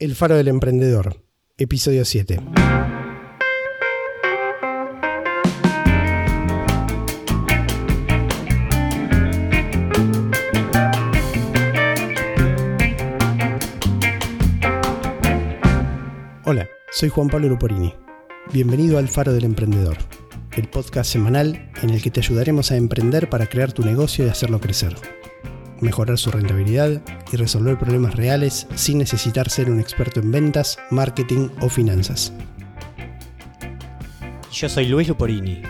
El Faro del Emprendedor, episodio 7. Hola, soy Juan Pablo Luporini. Bienvenido al Faro del Emprendedor, el podcast semanal en el que te ayudaremos a emprender para crear tu negocio y hacerlo crecer mejorar su rentabilidad y resolver problemas reales sin necesitar ser un experto en ventas, marketing o finanzas. Yo soy Luis Luporini.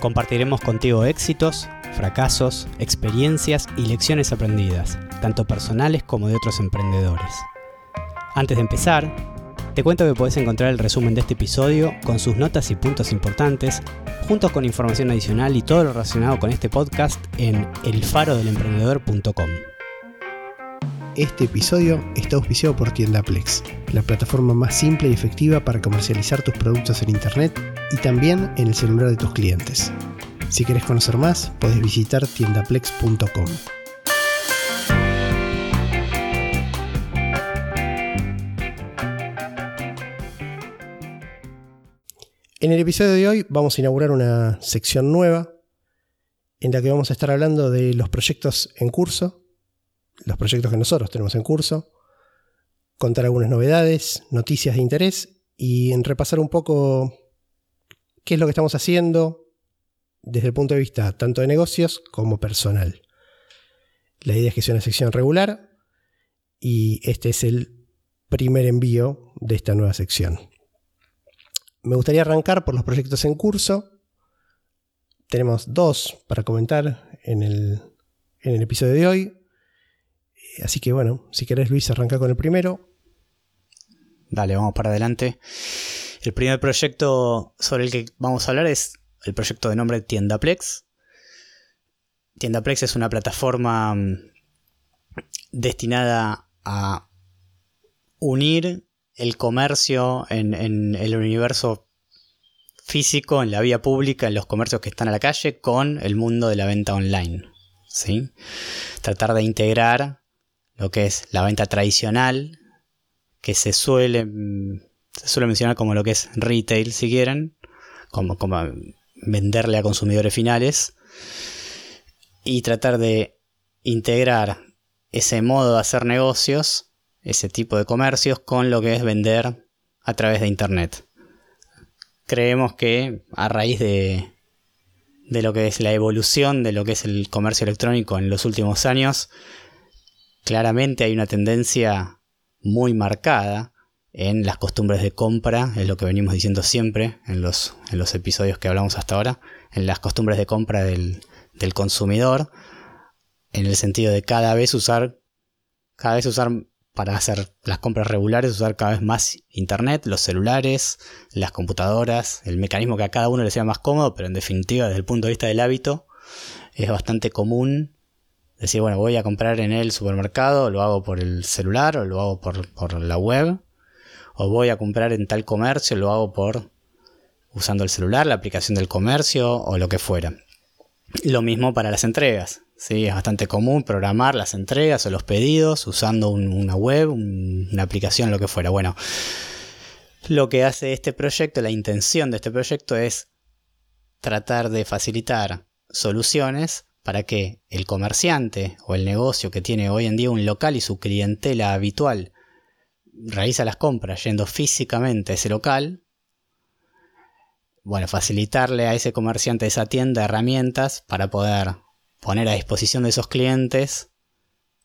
Compartiremos contigo éxitos, fracasos, experiencias y lecciones aprendidas, tanto personales como de otros emprendedores. Antes de empezar, te cuento que puedes encontrar el resumen de este episodio con sus notas y puntos importantes juntos con información adicional y todo lo relacionado con este podcast en elfarodelemprendedor.com. Este episodio está auspiciado por Tiendaplex, la plataforma más simple y efectiva para comercializar tus productos en Internet y también en el celular de tus clientes. Si quieres conocer más, puedes visitar tiendaplex.com. En el episodio de hoy vamos a inaugurar una sección nueva en la que vamos a estar hablando de los proyectos en curso, los proyectos que nosotros tenemos en curso, contar algunas novedades, noticias de interés y en repasar un poco qué es lo que estamos haciendo desde el punto de vista tanto de negocios como personal. La idea es que sea una sección regular y este es el primer envío de esta nueva sección. Me gustaría arrancar por los proyectos en curso. Tenemos dos para comentar en el, episodio de hoy. Así que bueno, si querés Luis, arranca con el primero. Dale, vamos para adelante. El primer proyecto sobre el que vamos a hablar es el proyecto de nombre Tiendaplex. Tiendaplex es una plataforma mm, destinada a unir el comercio en, el universo físico, en la vía pública, en los comercios que están a la calle, con el mundo de la venta online. ¿sí? Tratar de integrar lo que es la venta tradicional, que se suele, se suele mencionar como lo que es retail, si quieren, como, como venderle a consumidores finales, y tratar de integrar ese modo de hacer negocios ese tipo de comercios con lo que es vender a través de Internet. Creemos que a raíz de, de lo que es la evolución de lo que es el comercio electrónico en los últimos años, claramente hay una tendencia muy marcada en las costumbres de compra, es lo que venimos diciendo siempre en los, en los episodios que hablamos hasta ahora, en las costumbres de compra del, del consumidor, en el sentido de cada vez usar, cada vez usar para hacer las compras regulares, usar cada vez más Internet, los celulares, las computadoras, el mecanismo que a cada uno le sea más cómodo, pero en definitiva desde el punto de vista del hábito es bastante común decir, bueno, voy a comprar en el supermercado, lo hago por el celular o lo hago por, por la web, o voy a comprar en tal comercio, lo hago por usando el celular, la aplicación del comercio o lo que fuera. Lo mismo para las entregas. Sí, es bastante común programar las entregas o los pedidos usando una web, una aplicación, lo que fuera. Bueno, lo que hace este proyecto, la intención de este proyecto es tratar de facilitar soluciones para que el comerciante o el negocio que tiene hoy en día un local y su clientela habitual realiza las compras yendo físicamente a ese local, bueno, facilitarle a ese comerciante, a esa tienda, herramientas para poder poner a disposición de esos clientes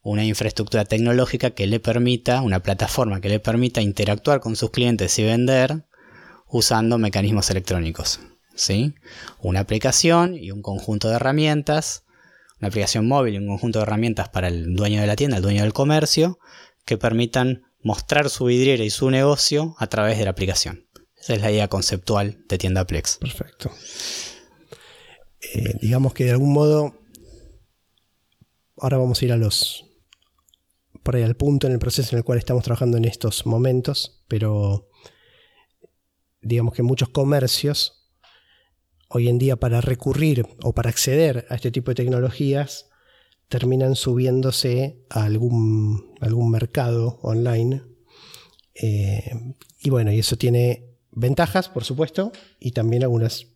una infraestructura tecnológica que le permita, una plataforma que le permita interactuar con sus clientes y vender usando mecanismos electrónicos. ¿sí? Una aplicación y un conjunto de herramientas, una aplicación móvil y un conjunto de herramientas para el dueño de la tienda, el dueño del comercio, que permitan mostrar su vidriera y su negocio a través de la aplicación. Esa es la idea conceptual de Tienda Plex. Perfecto. Eh, digamos que de algún modo ahora vamos a ir a los por ahí al punto en el proceso en el cual estamos trabajando en estos momentos, pero digamos que muchos comercios hoy en día para recurrir o para acceder a este tipo de tecnologías terminan subiéndose a algún, mercado online Eh, y bueno, y eso tiene ventajas, por supuesto, y también algunas,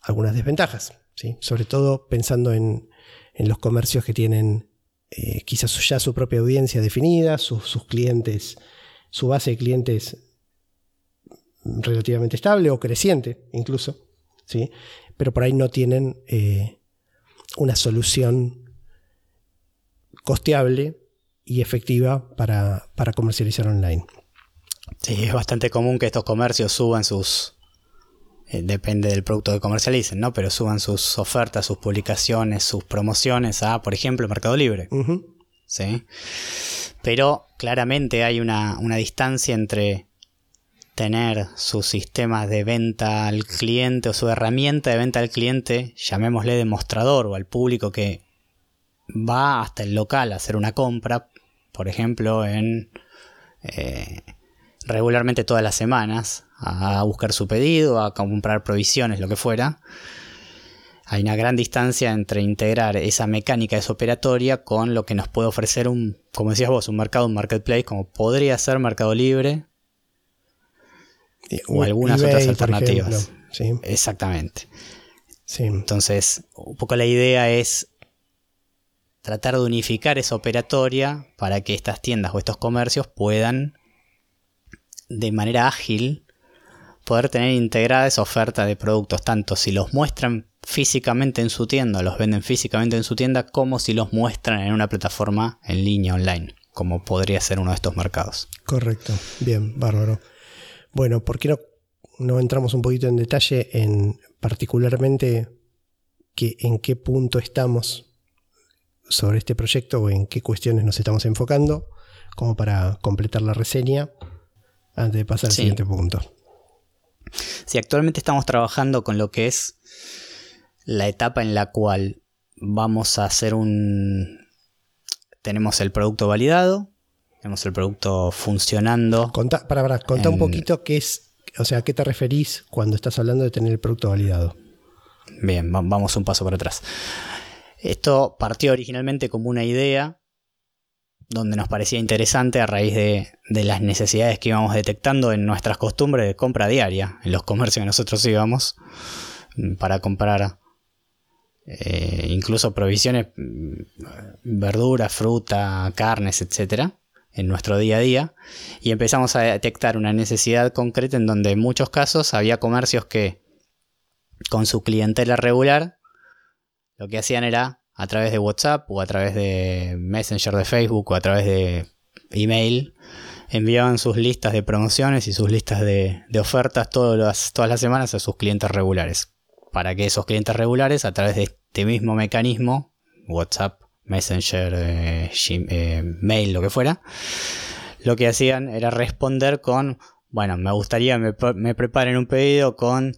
algunas desventajas. ¿sí? Sobre todo pensando en, los comercios que tienen eh, quizás ya su propia audiencia definida, sus clientes, su base de clientes relativamente estable o creciente incluso, ¿sí? pero por ahí no tienen eh, una solución costeable y efectiva para, para comercializar online. Sí, es bastante común que estos comercios suban sus, depende del producto que comercialicen, ¿no? Pero suban sus ofertas, sus publicaciones, sus promociones a, por ejemplo, Mercado Libre. ¿Sí? Pero claramente hay una, una, distancia entre tener sus sistemas de venta al cliente o su herramienta de venta al cliente, llamémosle demostrador o al público que va hasta el local a hacer una compra, por ejemplo, en eh, regularmente todas las semanas a buscar su pedido, a comprar provisiones, lo que fuera. Hay una gran distancia entre integrar esa mecánica, esa operatoria, con lo que nos puede ofrecer un, como decías vos, un mercado, un marketplace, como podría ser Mercado Libre o algunas otras alternativas. Exactamente. Entonces, un poco la idea es tratar de unificar esa operatoria para que estas tiendas o estos comercios puedan de manera ágil poder tener integrada esa oferta de productos, tanto si los muestran físicamente en su tienda, los venden físicamente en su tienda, como si los muestran en una plataforma en línea online, como podría ser uno de estos mercados. Correcto, bien, bárbaro. Bueno, ¿por qué no, no entramos un poquito en detalle en particularmente que, en qué punto estamos sobre este proyecto o en qué cuestiones nos estamos enfocando, como para completar la reseña antes de pasar al siguiente punto. Si actualmente estamos trabajando con lo que es la etapa en la cual vamos a hacer un... Tenemos el producto validado, tenemos el producto funcionando. Conta, para, para, contá un poquito qué es, o sea, a qué te referís cuando estás hablando de tener el producto validado. Bien, vamos un paso para atrás. Esto partió originalmente como una idea donde nos parecía interesante a raíz de, las necesidades que íbamos detectando en nuestras costumbres de compra diaria, en los comercios que nosotros íbamos mm, para comprar eh, incluso provisiones, mm, verduras, fruta, carnes, etcétera, en nuestro día a día, y empezamos a detectar una necesidad concreta en donde en muchos casos había comercios que con su clientela regular lo que hacían era a través de WhatsApp o a través de Messenger de Facebook o a través de email, enviaban sus listas de promociones y sus listas de, ofertas todas las, todas las semanas a sus clientes regulares. Para que esos clientes regulares, a través de este mismo mecanismo, WhatsApp, Messenger, eh, eh, mail, lo que fuera, lo que hacían era responder con, bueno, me gustaría me, me preparen un pedido con,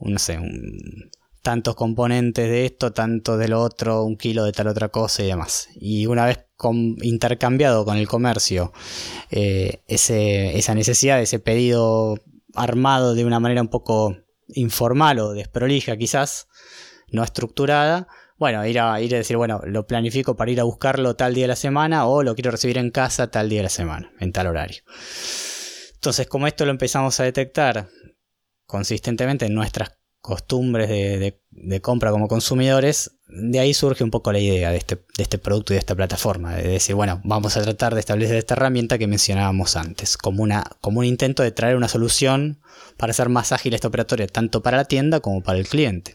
no sé, un, tantos componentes de esto, tanto de lo otro, un kilo de tal otra cosa y demás. Y una vez intercambiado con el comercio eh, esa necesidad, ese pedido armado de una manera un poco informal o desprolija quizás, no estructurada, bueno, ir a, ir a decir, bueno, lo planifico para ir a buscarlo tal día de la semana o lo quiero recibir en casa tal día de la semana, en tal horario. Entonces, como esto lo empezamos a detectar consistentemente en nuestras costumbres de, compra como consumidores, de ahí surge un poco la idea de este, de este, producto y de esta plataforma, de decir, bueno, vamos a tratar de establecer esta herramienta que mencionábamos antes, como, una, como un intento de traer una solución para hacer más ágil esta operatoria, tanto para la tienda como para el cliente.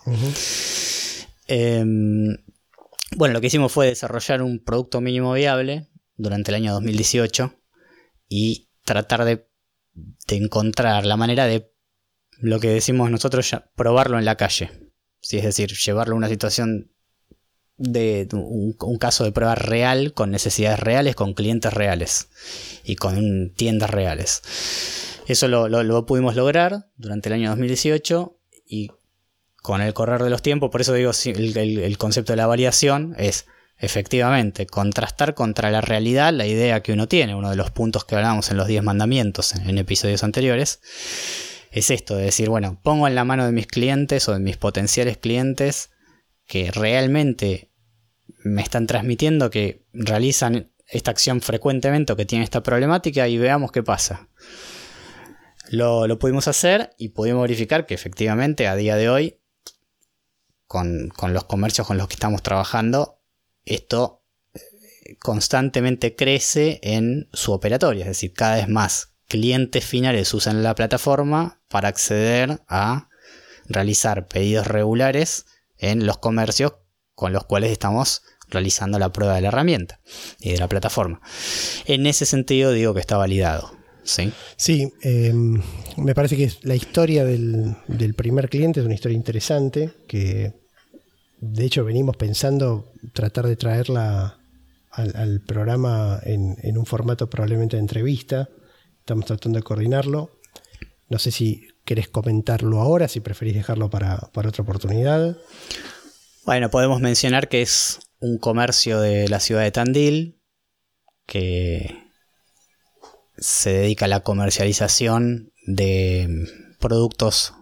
Em, bueno, lo que hicimos fue desarrollar un producto mínimo viable durante el año 2018 y tratar de, de encontrar la manera de lo que decimos nosotros, probarlo en la calle. es decir, llevarlo a una situación de un, caso de prueba real, con necesidades reales, con clientes reales y con tiendas reales. Eso lo, pudimos lograr durante el año 2018 y con el correr de los tiempos, por eso digo, el, concepto de la variación es efectivamente contrastar contra la realidad la idea que uno tiene, uno de los puntos que hablamos en los 10 mandamientos en episodios anteriores es esto, de decir, bueno, pongo en la mano de mis clientes o de mis potenciales clientes que realmente me están transmitiendo que realizan esta acción frecuentemente o que tiene esta problemática y veamos qué pasa. Lo, lo pudimos hacer y pudimos verificar que efectivamente a día de hoy, con, con los comercios con los que estamos trabajando, esto eh, constantemente crece en su operatoria, es decir, cada vez más clientes finales usan la plataforma para acceder a realizar pedidos regulares en los comercios con los cuales estamos realizando la prueba de la herramienta y de la plataforma. En ese sentido digo que está validado. Sí, sí em, me parece que la historia del, primer cliente es una historia interesante que de hecho venimos pensando tratar de traerla al, programa en, en, un formato probablemente de entrevista. Estamos tratando de coordinarlo. No sé si querés comentarlo ahora, si preferís dejarlo para, para otra oportunidad. Bueno, podemos mencionar que es un comercio de la ciudad de Tandil que se dedica a la comercialización de productos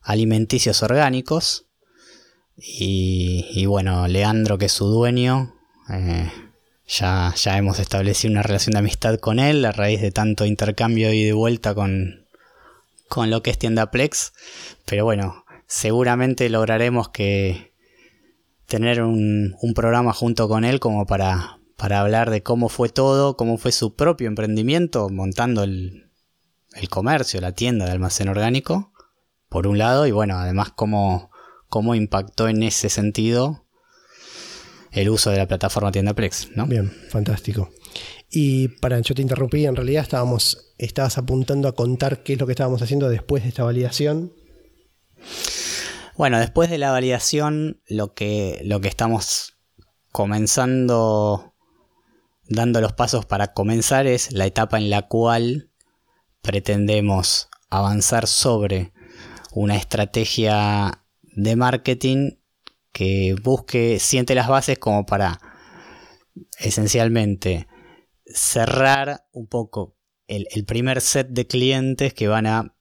alimenticios orgánicos. Y, bueno, Leandro, que es su dueño, eh, ya, ya hemos establecido una relación de amistad con él a raíz de tanto intercambio y de vuelta con, con lo que es tienda Plex. Pero bueno, seguramente lograremos que tener un, un programa junto con él como para, para hablar de cómo fue todo, cómo fue su propio emprendimiento montando el, el comercio, la tienda de almacén orgánico, por un lado, y bueno, además cómo, cómo impactó en ese sentido el uso de la plataforma Tienda Plex, ¿no? Bien, fantástico. Y para, yo te interrumpí, en realidad estábamos, estabas apuntando a contar qué es lo que estábamos haciendo después de esta validación. Bueno, después de la validación, lo que, lo que estamos comenzando, dando los pasos para comenzar es la etapa en la cual pretendemos avanzar sobre una estrategia de marketing que busque, siente las bases como para esencialmente cerrar un poco el, primer set de clientes que van a,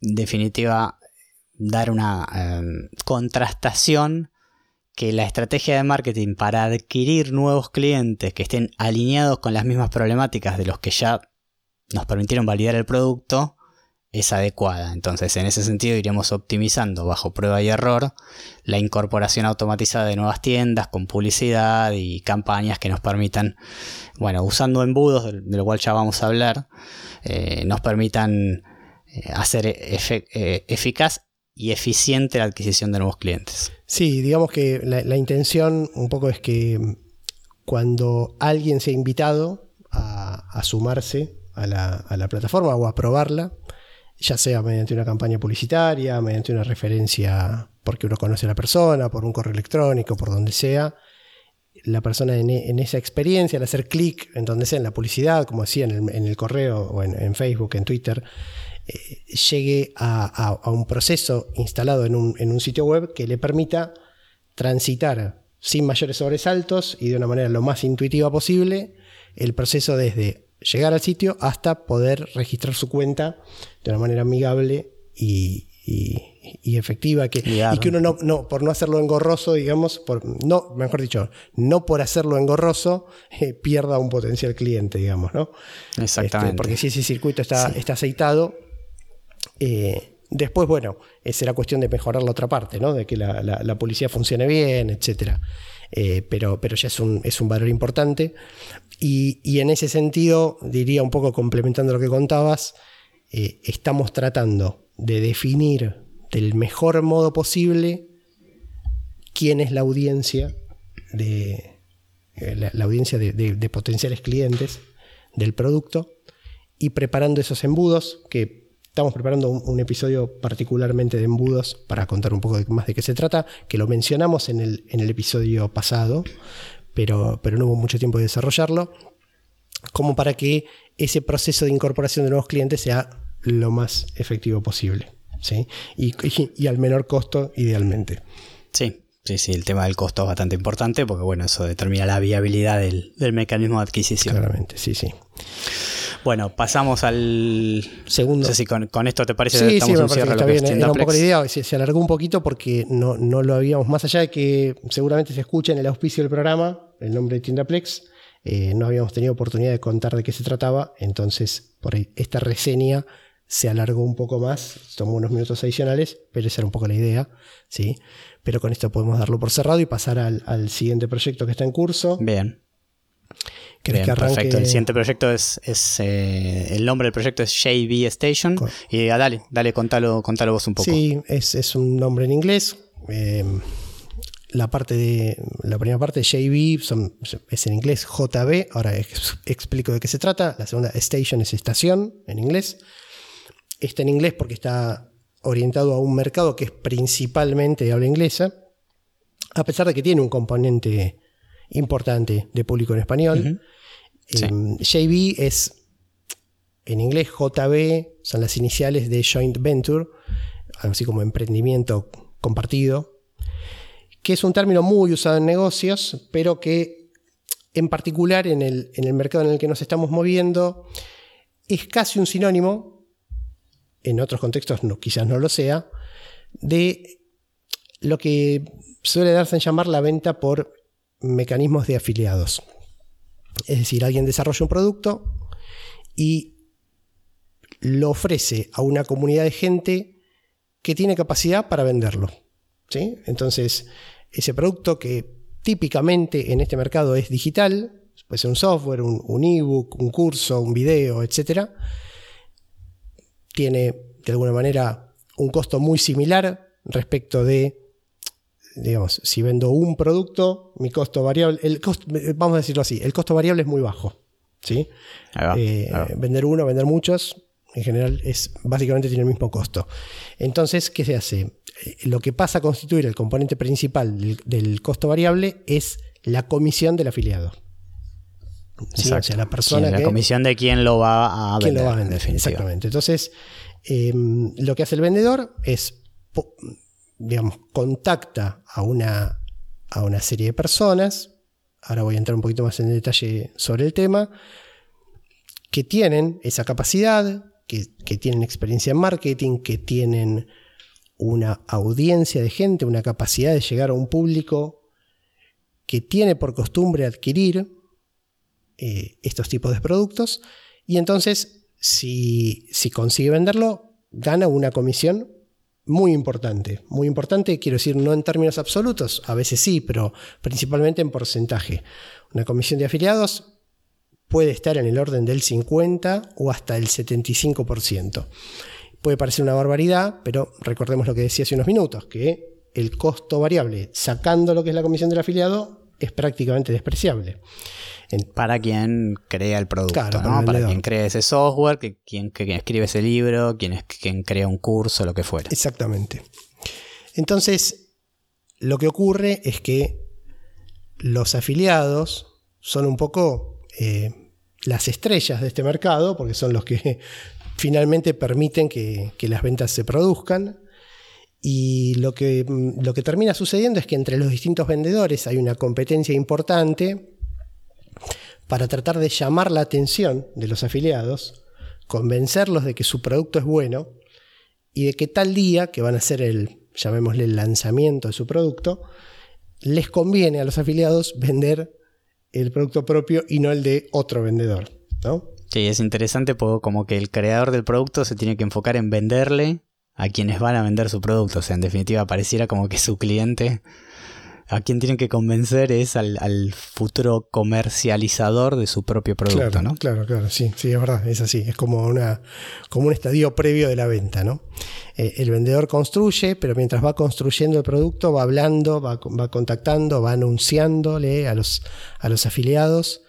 en definitiva, dar una em, contrastación que la estrategia de marketing para adquirir nuevos clientes que estén alineados con las mismas problemáticas de los que ya nos permitieron validar el producto es adecuada. Entonces, en ese sentido, iremos optimizando bajo prueba y error la incorporación automatizada de nuevas tiendas con publicidad y campañas que nos permitan, bueno, usando embudos, de lo cual ya vamos a hablar, eh, nos permitan eh, hacer eh, eficaz y eficiente la adquisición de nuevos clientes. Sí, digamos que la, intención un poco es que cuando alguien sea invitado a, sumarse a la, a la plataforma o a probarla, ya sea mediante una campaña publicitaria, mediante una referencia porque uno conoce a la persona, por un correo electrónico, por donde sea, la persona en, esa experiencia, al hacer clic en donde sea, en la publicidad, como decía, en el, correo o en, Facebook, en Twitter, eh, llegue a, un proceso instalado en un, en un sitio web que le permita transitar sin mayores sobresaltos y de una manera lo más intuitiva posible el proceso desde llegar al sitio hasta poder registrar su cuenta de una manera amigable y, efectiva. Que, y que uno no, por no hacerlo engorroso, digamos, por, no, mejor dicho, no por hacerlo engorroso, eh, pierda un potencial cliente, digamos, ¿no? Exactamente. Este, porque si ese circuito está, está aceitado, eh, Después, bueno, será cuestión de mejorar la otra parte, ¿no? De que la, la, policía funcione bien, etc. Eh, pero, pero ya es un, es un valor importante. Y, en ese sentido, diría un poco complementando lo que contabas, eh, estamos tratando de definir del mejor modo posible quién es la audiencia de eh, la, audiencia de, potenciales clientes del producto y preparando esos embudos que estamos preparando un, episodio particularmente de embudos para contar un poco más de qué se trata, que lo mencionamos en el, en el episodio pasado, pero, no hubo mucho tiempo de desarrollarlo, como para que ese proceso de incorporación de nuevos clientes sea lo más efectivo posible. ¿sí? Y, al menor costo, idealmente. Sí, sí, sí, el tema del costo es bastante importante porque, bueno, eso determina la viabilidad del, mecanismo de adquisición. Claramente, sí, sí. Bueno, pasamos al segundo. No sé si con, esto te parece sí, sí, me parece que está bien. Era un poco la idea, se, se, alargó un poquito porque no, no lo habíamos, más allá de que seguramente se escuche en el auspicio del programa, el nombre de Tiendaplex, eh, no habíamos tenido oportunidad de contar de qué se trataba, entonces por esta reseña se alargó un poco más, tomó unos minutos adicionales, pero esa era un poco la idea, ¿sí? Pero con esto podemos darlo por cerrado y pasar al, siguiente proyecto que está en curso. Bien. Bien, Perfecto. El siguiente proyecto es, eh, el nombre del proyecto es JB Station. Y ah, dale, dale, contalo, contalo vos un poco. Sí, es, un nombre en inglés. Eh, la parte de la primera parte JB es en inglés JB. Ahora explico de qué se trata. La segunda Station es estación en inglés. Está en inglés porque está orientado a un mercado que es principalmente de habla inglesa, a pesar de que tiene un componente importante de público en español. Em, JB es en inglés JB, son las iniciales de Joint Venture, algo así como emprendimiento compartido, que es un término muy usado en negocios, pero que en particular en el, en el mercado en el que nos estamos moviendo es casi un sinónimo en otros contextos no, quizás no lo sea, de lo que suele darse en llamar la venta por mecanismos de afiliados. Es decir, alguien desarrolla un producto y lo ofrece a una comunidad de gente que tiene capacidad para venderlo. ¿sí? Entonces, ese producto que típicamente en este mercado es digital, puede ser un software, un, un ebook, un curso, un video, etc., tiene de alguna manera un costo muy similar respecto de, digamos, si vendo un producto, mi costo variable, el costo, vamos a decirlo así, el costo variable es muy bajo. ¿sí? Eh, vender uno, vender muchos, en general es básicamente tiene el mismo costo. Entonces, ¿qué se hace? Eh, lo que pasa a constituir el componente principal del, costo variable es la comisión del afiliado. Exacto. la persona la comisión de quién lo va a vender. Lo va a vender exactamente. Entonces, em, lo que hace el vendedor es, digamos, contacta a una, a una serie de personas. Ahora voy a entrar un poquito más en detalle sobre el tema. Que tienen esa capacidad, que, que tienen experiencia en marketing, que tienen una audiencia de gente, una capacidad de llegar a un público que tiene por costumbre adquirir eh, estos tipos de productos y entonces si, si consigue venderlo, gana una comisión muy importante. Muy importante, quiero decir, no en términos absolutos, a veces sí, pero principalmente en porcentaje. Una comisión de afiliados puede estar en el orden del 50 o hasta el 75%. Puede parecer una barbaridad, pero recordemos lo que decía hace unos minutos, que el costo variable sacando lo que es la comisión del afiliado es prácticamente despreciable para quien crea el producto, ¿no? Para quien crea ese software, que, quien, escribe ese libro, quien, quien crea un curso, lo que fuera. Exactamente. Entonces, lo que ocurre es que los afiliados son un poco eh, las estrellas de este mercado, porque son los que finalmente permiten que, que las ventas se produzcan. Y lo que, lo que termina sucediendo es que entre los distintos vendedores hay una competencia importante para tratar de llamar la atención de los afiliados, convencerlos de que su producto es bueno y de que tal día, que van a ser el, llamémosle, el lanzamiento de su producto, les conviene a los afiliados vender el producto propio y no el de otro vendedor. Sí, es interesante porque como que el creador del producto se tiene que enfocar en venderle a quienes van a vender su producto. O sea, en definitiva, pareciera como que su cliente a quien tienen que convencer es al, futuro comercializador de su propio producto, claro, ¿no? Claro, claro, sí, sí, es verdad, es así, es como, una, como un estadio previo de la venta, ¿no? Eh, el vendedor construye, pero mientras va construyendo el producto, va hablando, va, contactando, va anunciándole a los, a los afiliados.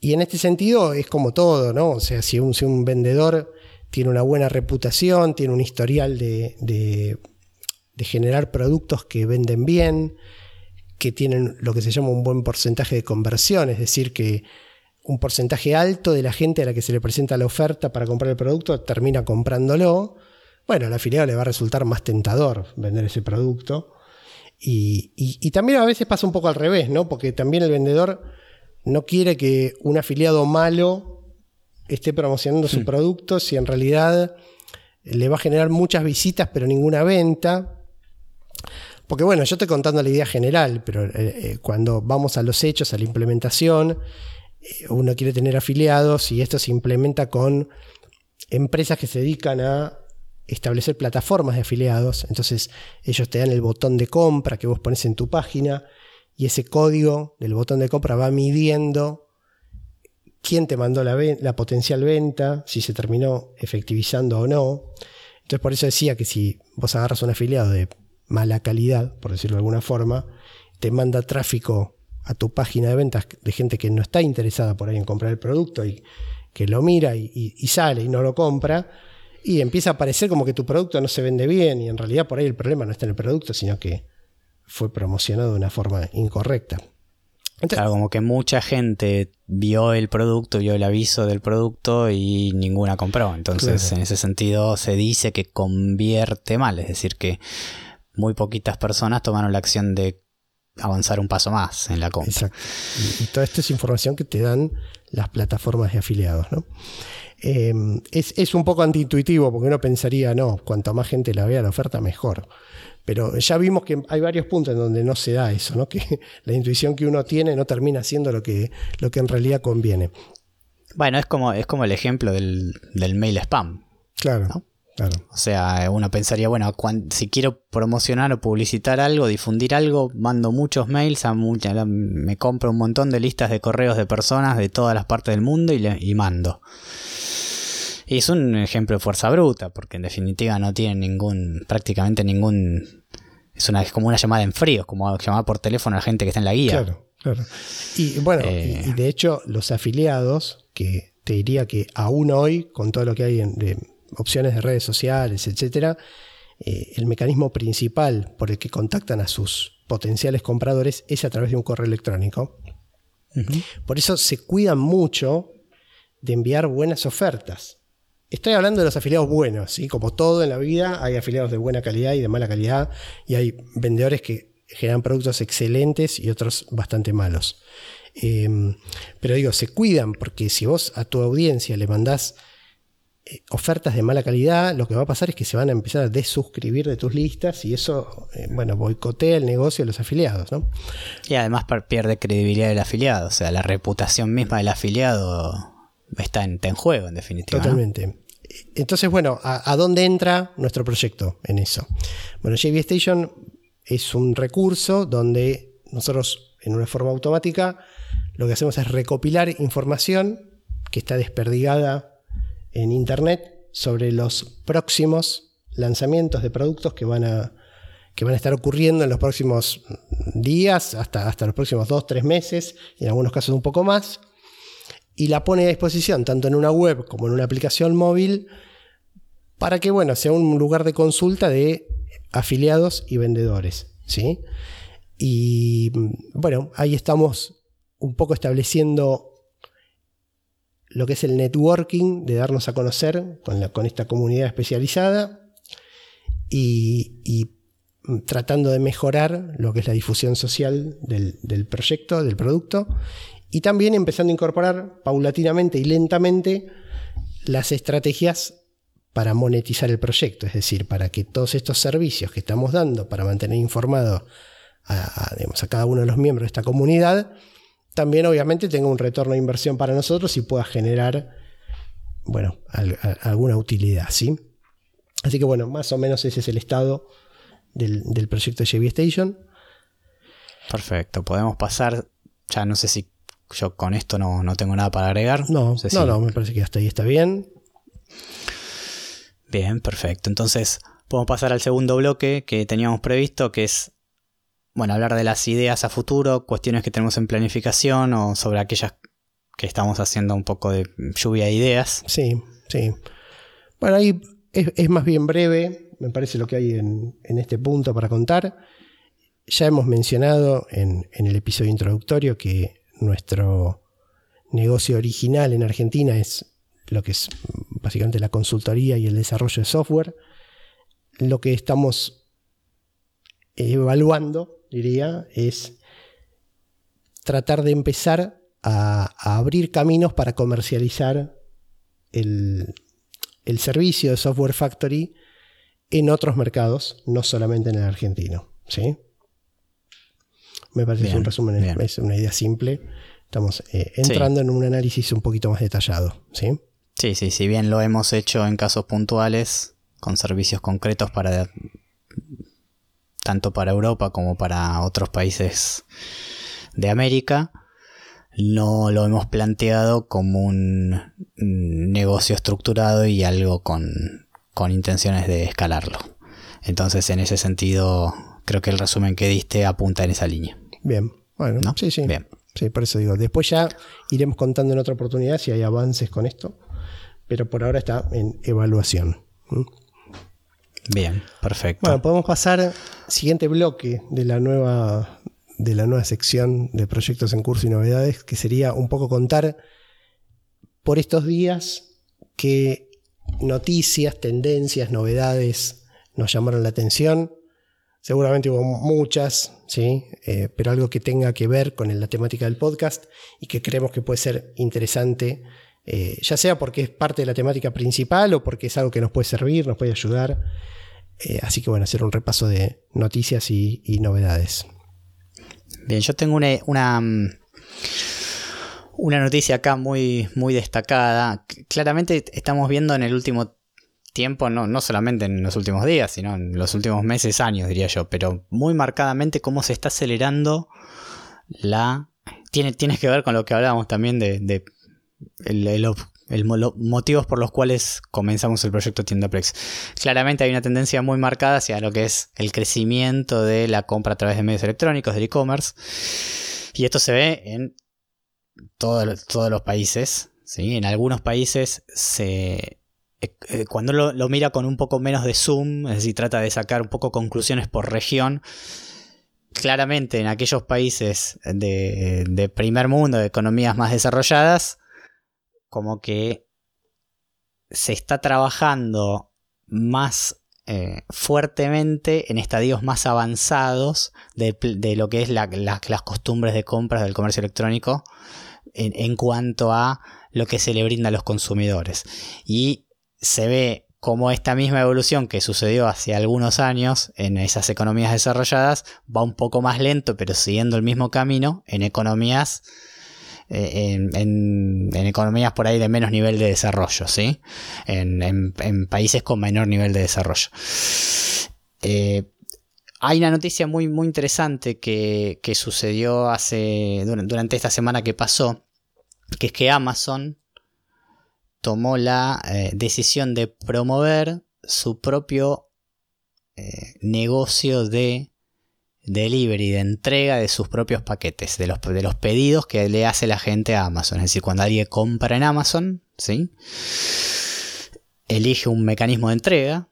Y en este sentido es como todo, ¿no? O sea, si un, si un vendedor tiene una buena reputación, tiene un historial de, de, de generar productos que venden bien, que tienen lo que se llama un buen porcentaje de conversión, es decir, que un porcentaje alto de la gente a la que se le presenta la oferta para comprar el producto termina comprándolo, bueno, al afiliado le va a resultar más tentador vender ese producto. Y, también a veces pasa un poco al revés, ¿no? Porque también el vendedor no quiere que un afiliado malo esté promocionando su producto si en realidad le va a generar muchas visitas pero ninguna venta. Porque bueno, yo estoy contando la idea general, pero eh, eh, cuando vamos a los hechos, a la implementación, eh, uno quiere tener afiliados y esto se implementa con empresas que se dedican a establecer plataformas de afiliados. Entonces ellos te dan el botón de compra que vos pones en tu página y ese código del botón de compra va midiendo quién te mandó la, la potencial venta, si se terminó efectivizando o no. Entonces por eso decía que si vos agarras un afiliado de mala calidad, por decirlo de alguna forma, te manda tráfico a tu página de ventas de gente que no está interesada por ahí en comprar el producto y que lo mira y, sale y no lo compra, y empieza a parecer como que tu producto no se vende bien y en realidad por ahí el problema no está en el producto, sino que fue promocionado de una forma incorrecta. claro, como que mucha gente vio el producto, vio el aviso del producto y ninguna compró. Entonces, en ese sentido, se dice que convierte mal, es decir, que muy poquitas personas tomaron la acción de avanzar un paso más en la compra. Exacto. Y, toda esta es información que te dan las plataformas de afiliados. ¿no? Em, es, un poco antiintuitivo porque uno pensaría, no, cuanto más gente la vea la oferta, mejor. Pero ya vimos que hay varios puntos en donde no se da eso, ¿no? que la intuición que uno tiene no termina siendo lo que, lo que en realidad conviene. Bueno, es como, es como el ejemplo del, del mail spam. Claro. O sea, uno pensaría, bueno, si quiero promocionar o publicitar algo, difundir algo, mando muchos mails, a me compro un montón de listas de correos de personas de todas las partes del mundo y, y mando. Y es un ejemplo de fuerza bruta, porque en definitiva no tiene ningún, prácticamente ningún... Es, una, es como una llamada en frío, como llamar por teléfono a la gente que está en la guía. Claro, claro. Y bueno, y, eh. de hecho los afiliados, que te diría que aún hoy, con todo lo que hay en, de, opciones de redes sociales, etcétera, eh, el mecanismo principal por el que contactan a sus potenciales compradores es a través de un correo electrónico. Por eso se cuidan mucho de enviar buenas ofertas. Estoy hablando de los afiliados buenos, ¿sí? como todo en la vida, hay afiliados de buena calidad y de mala calidad, y hay vendedores que generan productos excelentes y otros bastante malos. Em, pero digo, se cuidan porque si vos a tu audiencia le mandás ofertas de mala calidad, lo que va a pasar es que se van a empezar a desuscribir de tus listas y eso, eh, bueno, boicotea el negocio de los afiliados, ¿no? Y además pierde credibilidad del afiliado, o sea, la reputación misma del afiliado está en, juego, en definitiva. Totalmente. Entonces, bueno, ¿a, dónde entra nuestro proyecto en eso? Bueno, JB Station es un recurso donde nosotros, en una forma automática, lo que hacemos es recopilar información que está desperdigada en Internet sobre los próximos lanzamientos de productos que van a, que van a estar ocurriendo en los próximos días, hasta, hasta los próximos dos, tres meses, y en algunos casos un poco más, y la pone a disposición tanto en una web como en una aplicación móvil para que bueno, sea un lugar de consulta de afiliados y vendedores. ¿sí? Y bueno, ahí estamos un poco estableciendo lo que es el networking, de darnos a conocer con, esta comunidad especializada y, tratando de mejorar lo que es la difusión social del, proyecto, del producto, y también empezando a incorporar paulatinamente y lentamente las estrategias para monetizar el proyecto, es decir, para que todos estos servicios que estamos dando para mantener informado a cada uno de los miembros de esta comunidad, también obviamente tenga un retorno de inversión para nosotros y pueda generar, bueno, alguna utilidad, ¿sí? Así que bueno, más o menos ese es el estado del, proyecto de JB Station. Perfecto, podemos pasar, ya no sé si yo con esto no, tengo nada para agregar. No, no, no, me parece que hasta ahí está bien. Bien, perfecto. Entonces, podemos pasar al segundo bloque que teníamos previsto, que es bueno, hablar de las ideas a futuro, cuestiones que tenemos en planificación o sobre aquellas que estamos haciendo un poco de lluvia de ideas. Sí, sí. Bueno, ahí es, más bien breve, me parece lo que hay en, este punto para contar. Ya hemos mencionado en, el episodio introductorio que nuestro negocio original en Argentina es lo que es básicamente la consultoría y el desarrollo de software. Lo que estamos evaluando diría, es tratar de empezar a, abrir caminos para comercializar el, el servicio de Software Factory en otros mercados, no solamente en el argentino. ¿sí? Me parece que es un resumen, es una idea simple. Estamos eh, entrando en un análisis un poquito más detallado. ¿sí? sí, sí, si bien lo hemos hecho en casos puntuales, con servicios concretos para tanto para Europa como para otros países de América, no lo hemos planteado como un negocio estructurado y algo con, con intenciones de escalarlo. Entonces, en ese sentido, creo que el resumen que diste apunta en esa línea. Bien, bueno, sí, sí. Bien. Sí, por eso digo, después ya iremos contando en otra oportunidad si hay avances con esto, pero por ahora está en evaluación. Bien, perfecto. Bueno, podemos pasar al siguiente bloque de la nueva de la nueva sección de proyectos en curso y novedades, que sería un poco contar por estos días qué noticias, tendencias, novedades nos llamaron la atención. Seguramente hubo muchas, ¿sí? Eh, pero algo que tenga que ver con la temática del podcast y que creemos que puede ser interesante, eh, ya sea porque es parte de la temática principal o porque es algo que nos puede servir, nos puede ayudar. Eh, así que bueno, hacer un repaso de noticias y novedades. Bien, yo tengo una, una, mm, noticia acá muy, muy destacada. Claramente estamos viendo en el último tiempo, no, no solamente en los últimos días, sino en los últimos meses, años, diría yo, pero muy marcadamente cómo se está acelerando la... Tiene, tiene que ver con lo que hablábamos también de, de el, el, motivos por los cuales comenzamos el proyecto Tiendaplex. Claramente hay una tendencia muy marcada hacia lo que es el crecimiento de la compra a través de medios electrónicos, del e-commerce. Y esto se ve en todos los países. ¿sí? En algunos países se, eh, eh, cuando lo, mira con un poco menos de zoom, es decir, trata de sacar un poco conclusiones por región, claramente en aquellos países de, de, primer mundo, de economías más desarrolladas, como que se está trabajando más eh, fuertemente en estadios más avanzados de, lo que es las costumbres de compras del comercio electrónico en, en, cuanto a lo que se le brinda a los consumidores. Y se ve como esta misma evolución que sucedió hace algunos años en esas economías desarrolladas va un poco más lento, pero siguiendo el mismo camino en economías eh, en, economías por ahí de menos nivel de desarrollo, ¿sí? En, países con menor nivel de desarrollo. Eh, hay una noticia muy, muy interesante que, sucedió hace, durante esta semana que pasó, que es que Amazon tomó la eh, decisión de promover su propio negocio de delivery, de entrega de sus propios paquetes, de los, de los pedidos que le hace la gente a Amazon. Es decir, cuando alguien compra en Amazon, ¿sí? elige un mecanismo de entrega,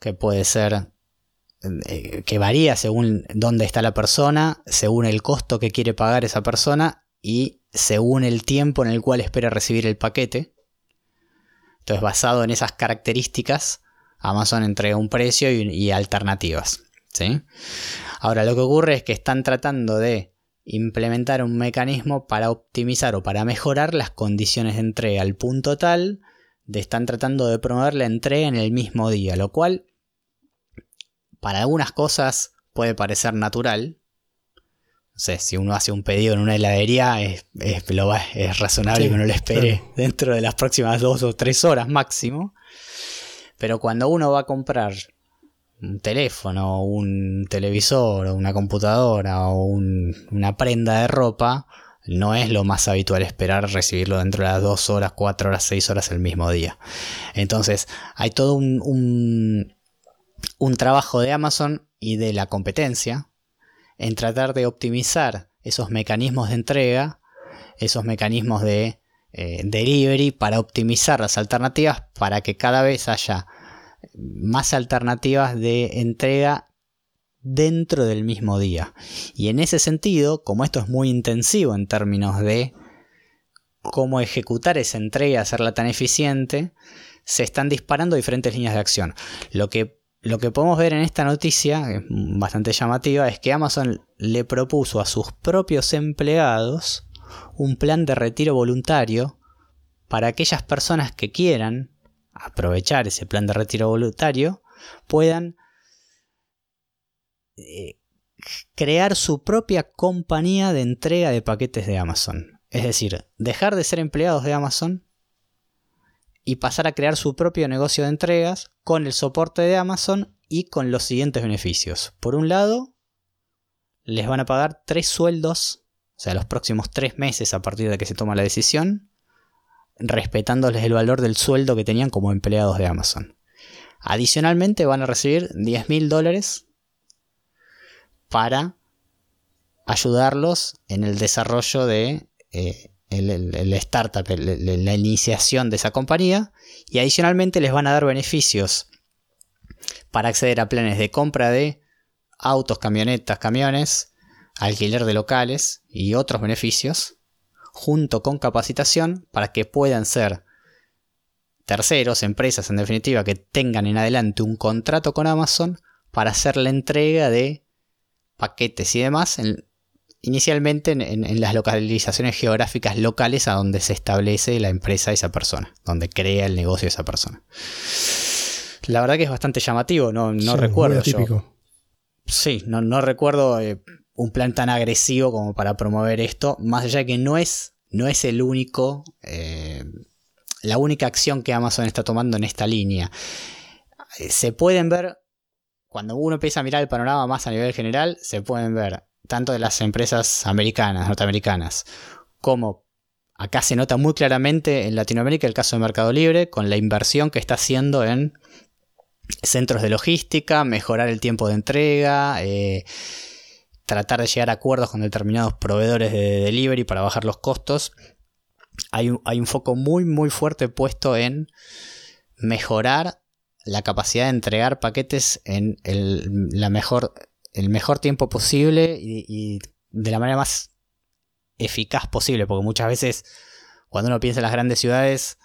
que puede ser eh, que varía según dónde está la persona, según el costo que quiere pagar esa persona y según el tiempo en el cual espera recibir el paquete. Entonces, basado en esas características, Amazon entrega un precio y, y alternativas. ¿Sí? Ahora lo que ocurre es que están tratando de implementar un mecanismo para optimizar o para mejorar las condiciones de entrega al punto tal de están tratando de promover la entrega en el mismo día, lo cual para algunas cosas puede parecer natural. No sé, si uno hace un pedido en una heladería, es, es, razonable que uno lo espere dentro de las próximas dos o tres horas máximo. Pero cuando uno va a comprar un teléfono, un televisor, una computadora o una prenda de ropa, no es lo más habitual esperar recibirlo dentro de las 2 horas, 4 horas, 6 horas el mismo día. Entonces, hay todo un, un, un trabajo de Amazon y de la competencia en tratar de optimizar esos mecanismos de entrega, esos mecanismos de eh, delivery para optimizar las alternativas para que cada vez haya más alternativas de entrega dentro del mismo día. Y en ese sentido, como esto es muy intensivo en términos de cómo ejecutar esa entrega hacerla tan eficiente, se están disparando diferentes líneas de acción. Lo que, lo que podemos ver en esta noticia, bastante llamativa, es que Amazon le propuso a sus propios empleados un plan de retiro voluntario para aquellas personas que quieran aprovechar ese plan de retiro voluntario puedan eh, crear su propia compañía de entrega de paquetes de Amazon. Es decir, dejar de ser empleados de Amazon y pasar a crear su propio negocio de entregas con el soporte de Amazon y con los siguientes beneficios. Por un lado, les van a pagar tres sueldos, o sea, los próximos tres meses a partir de que se toma la decisión, respetándoles el valor del sueldo que tenían como empleados de Amazon. Adicionalmente van a recibir 10 mil dólares para ayudarlos en el desarrollo de eh, startup, la iniciación de esa compañía y adicionalmente les van a dar beneficios para acceder a planes de compra de autos, camionetas, camiones, alquiler de locales y otros beneficios, junto con capacitación para que puedan ser terceros, empresas en definitiva, que tengan en adelante un contrato con Amazon para hacer la entrega de paquetes y demás, inicialmente en, las localizaciones geográficas locales a donde se establece la empresa de esa persona, donde crea el negocio de esa persona. La verdad que es bastante llamativo, no, no recuerdo. Sí, no, no recuerdo eh, un plan tan agresivo como para promover esto, más allá de que no es, no es el único, eh, la única acción que Amazon está tomando en esta línea. Eh, se pueden ver cuando uno empieza a mirar el panorama más a nivel general, se pueden ver tanto de las empresas americanas, norteamericanas, como acá se nota muy claramente en Latinoamérica el caso de Mercado Libre, con la inversión que está haciendo en centros de logística, mejorar el tiempo de entrega, eh, tratar de llegar a acuerdos con determinados proveedores de delivery para bajar los costos. Hay un, hay un foco muy muy fuerte puesto en mejorar la capacidad de entregar paquetes en el, la mejor, el mejor tiempo posible y, de la manera más eficaz posible, porque muchas veces cuando uno piensa en las grandes ciudades,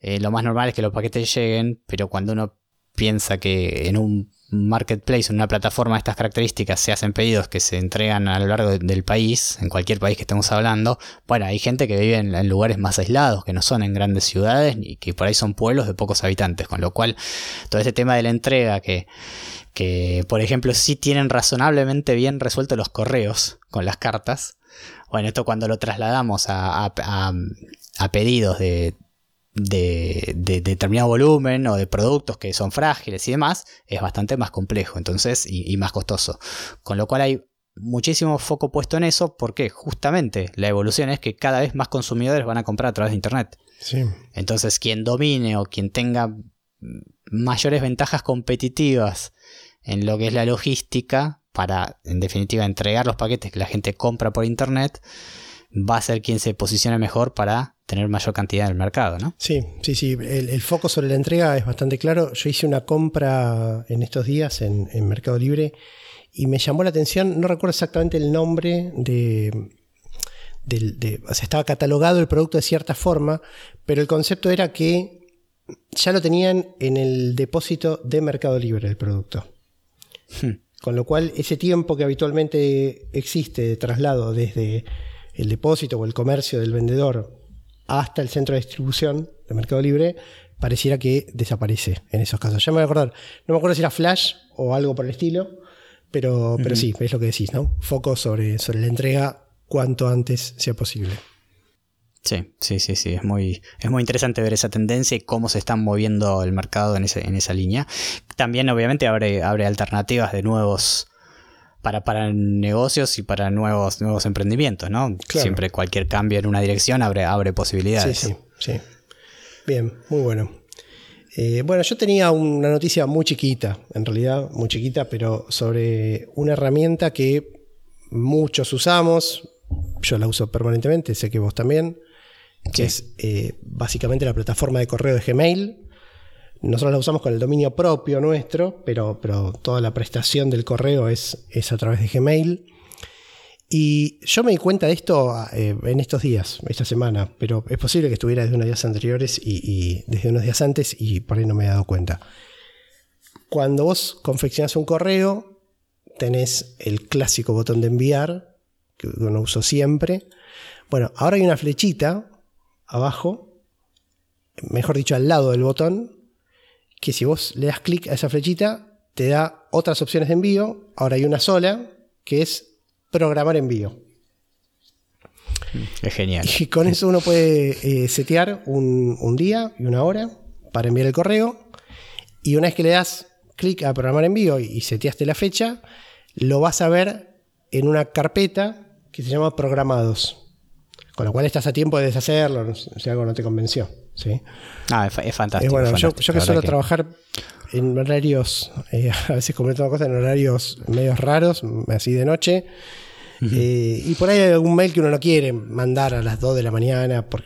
eh, lo más normal es que los paquetes lleguen, pero cuando uno piensa que en un marketplace, en una plataforma de estas características, se hacen pedidos que se entregan a lo largo del país, en cualquier país que estemos hablando, bueno, hay gente que vive en, lugares más aislados, que no son en grandes ciudades, y que por ahí son pueblos de pocos habitantes, con lo cual todo ese tema de la entrega que, que por ejemplo, sí tienen razonablemente bien resuelto los correos con las cartas, bueno, esto cuando lo trasladamos a, a pedidos de de, determinado volumen o de productos que son frágiles y demás, es bastante más complejo entonces y, más costoso. Con lo cual hay muchísimo foco puesto en eso porque justamente la evolución es que cada vez más consumidores van a comprar a través de Internet. Entonces quien domine o quien tenga mayores ventajas competitivas en lo que es la logística para en definitiva entregar los paquetes que la gente compra por Internet, va a ser quien se posicione mejor para tener mayor cantidad en el mercado, ¿no? Sí, sí, sí. El, foco sobre la entrega es bastante claro. Yo hice una compra en estos días en, Mercado Libre y me llamó la atención, no recuerdo exactamente el nombre de, o sea, estaba catalogado el producto de cierta forma, pero el concepto era que ya lo tenían en el depósito de Mercado Libre el producto. Hmm. Con lo cual, ese tiempo que habitualmente existe de traslado desde el depósito o el comercio del vendedor hasta el centro de distribución de Mercado Libre, pareciera que desaparece en esos casos. Ya me voy a acordar, no me acuerdo si era Flash o algo por el estilo, pero, pero sí, es lo que decís, ¿no? Foco sobre, sobre la entrega cuanto antes sea posible. Sí, sí, sí, sí. Es muy, es muy interesante ver esa tendencia y cómo se está moviendo el mercado en, ese, en esa línea. También, obviamente, abre, abre alternativas de nuevos para, para negocios y para nuevos, nuevos emprendimientos, ¿no? Siempre cualquier cambio en una dirección abre, abre posibilidades. Sí, sí, sí. Bien, muy bueno. Eh, bueno, yo tenía una noticia muy chiquita, en realidad muy chiquita, pero sobre una herramienta que muchos usamos, yo la uso permanentemente, sé que vos también, que es eh, básicamente la plataforma de correo de Gmail, nosotros la usamos con el dominio propio nuestro, pero, toda la prestación del correo es, a través de Gmail. Y yo me di cuenta de esto eh, en estos días, esta semana, pero es posible que estuviera desde unos días anteriores y, desde unos días antes y por ahí no me he dado cuenta. Cuando vos confeccionás un correo, tenés el clásico botón de enviar, que uno uso siempre. Bueno, ahora hay una flechita abajo mejor dicho, al lado del botón, que si vos le das clic a esa flechita, te da otras opciones de envío. Ahora hay una sola, que es programar envío. Es genial. Y con eso uno puede eh, setear un, un día y una hora para enviar el correo. Y una vez que le das clic a programar envío y seteaste la fecha, lo vas a ver en una carpeta que se llama programados. Con lo cual estás a tiempo de deshacerlo, si algo no te convenció. ¿Sí? Ah, es, es fantástico. Eh, bueno, yo, que suelo trabajar en horarios, eh, a veces comento cosas en horarios medios raros, así de noche. eh, y por ahí hay algún mail que uno no quiere mandar a las 2 de la mañana por,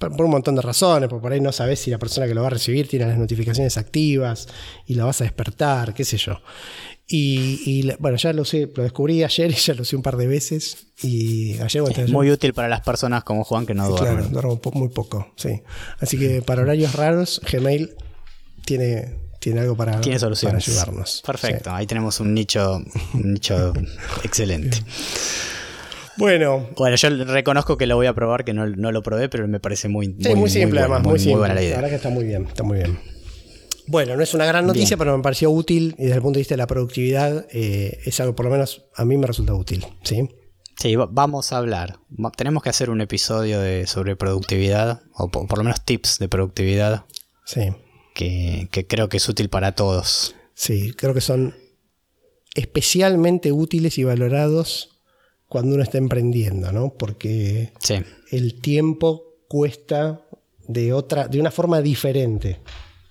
por- un montón de razones, porque por ahí no sabes si la persona que lo va a recibir tiene las notificaciones activas y la vas a despertar, qué sé yo. Y, bueno, ya lo sé, lo descubrí ayer y ya lo sé un par de veces. Y ayer Es muy útil para las personas como Juan que no duermen. Claro, duermo muy poco, sí. Así que para horarios raros, Gmail tiene, tiene algo para, Tiene para soluciones. ayudarnos. Perfecto, ahí tenemos un nicho, un nicho excelente. Bueno, Bueno, yo reconozco que lo voy a probar, que no, no lo probé, pero me parece muy, sí, muy, simple bueno, además, muy, simple. buena la la idea. verdad que está muy bien, está muy bien. Bueno, no es una gran noticia, Bien. pero me pareció útil y desde el punto de vista de la productividad eh, es algo por lo menos a mí me resulta útil, ¿sí? Sí, va- vamos a hablar. Tenemos que hacer un episodio de, sobre productividad, o po- por lo menos tips de productividad, Sí, que, que creo que es útil para todos. sí, creo que son especialmente útiles y valorados cuando uno está emprendiendo, ¿no? Porque Sí, el tiempo cuesta de otra, de una forma diferente,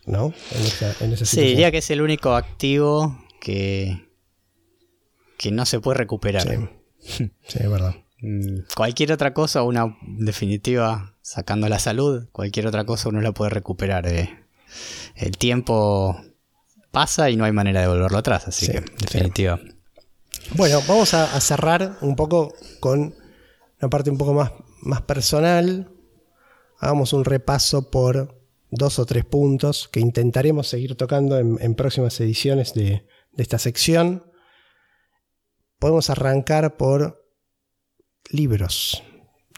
¿no? En esa, en esa sí diría que es el único activo que, que no se puede recuperar. Sí. Sí, es verdad. Mm, Cualquier otra cosa, una definitiva, sacando la salud, cualquier otra cosa uno la puede recuperar. eh. El tiempo pasa y no hay manera de volverlo atrás, así Sí, que, sí. Bueno, vamos a, cerrar un poco con una parte un poco más, más personal. Hagamos un repaso por dos o tres puntos que intentaremos seguir tocando en, en próximas ediciones de, de esta sección. Podemos arrancar por libros,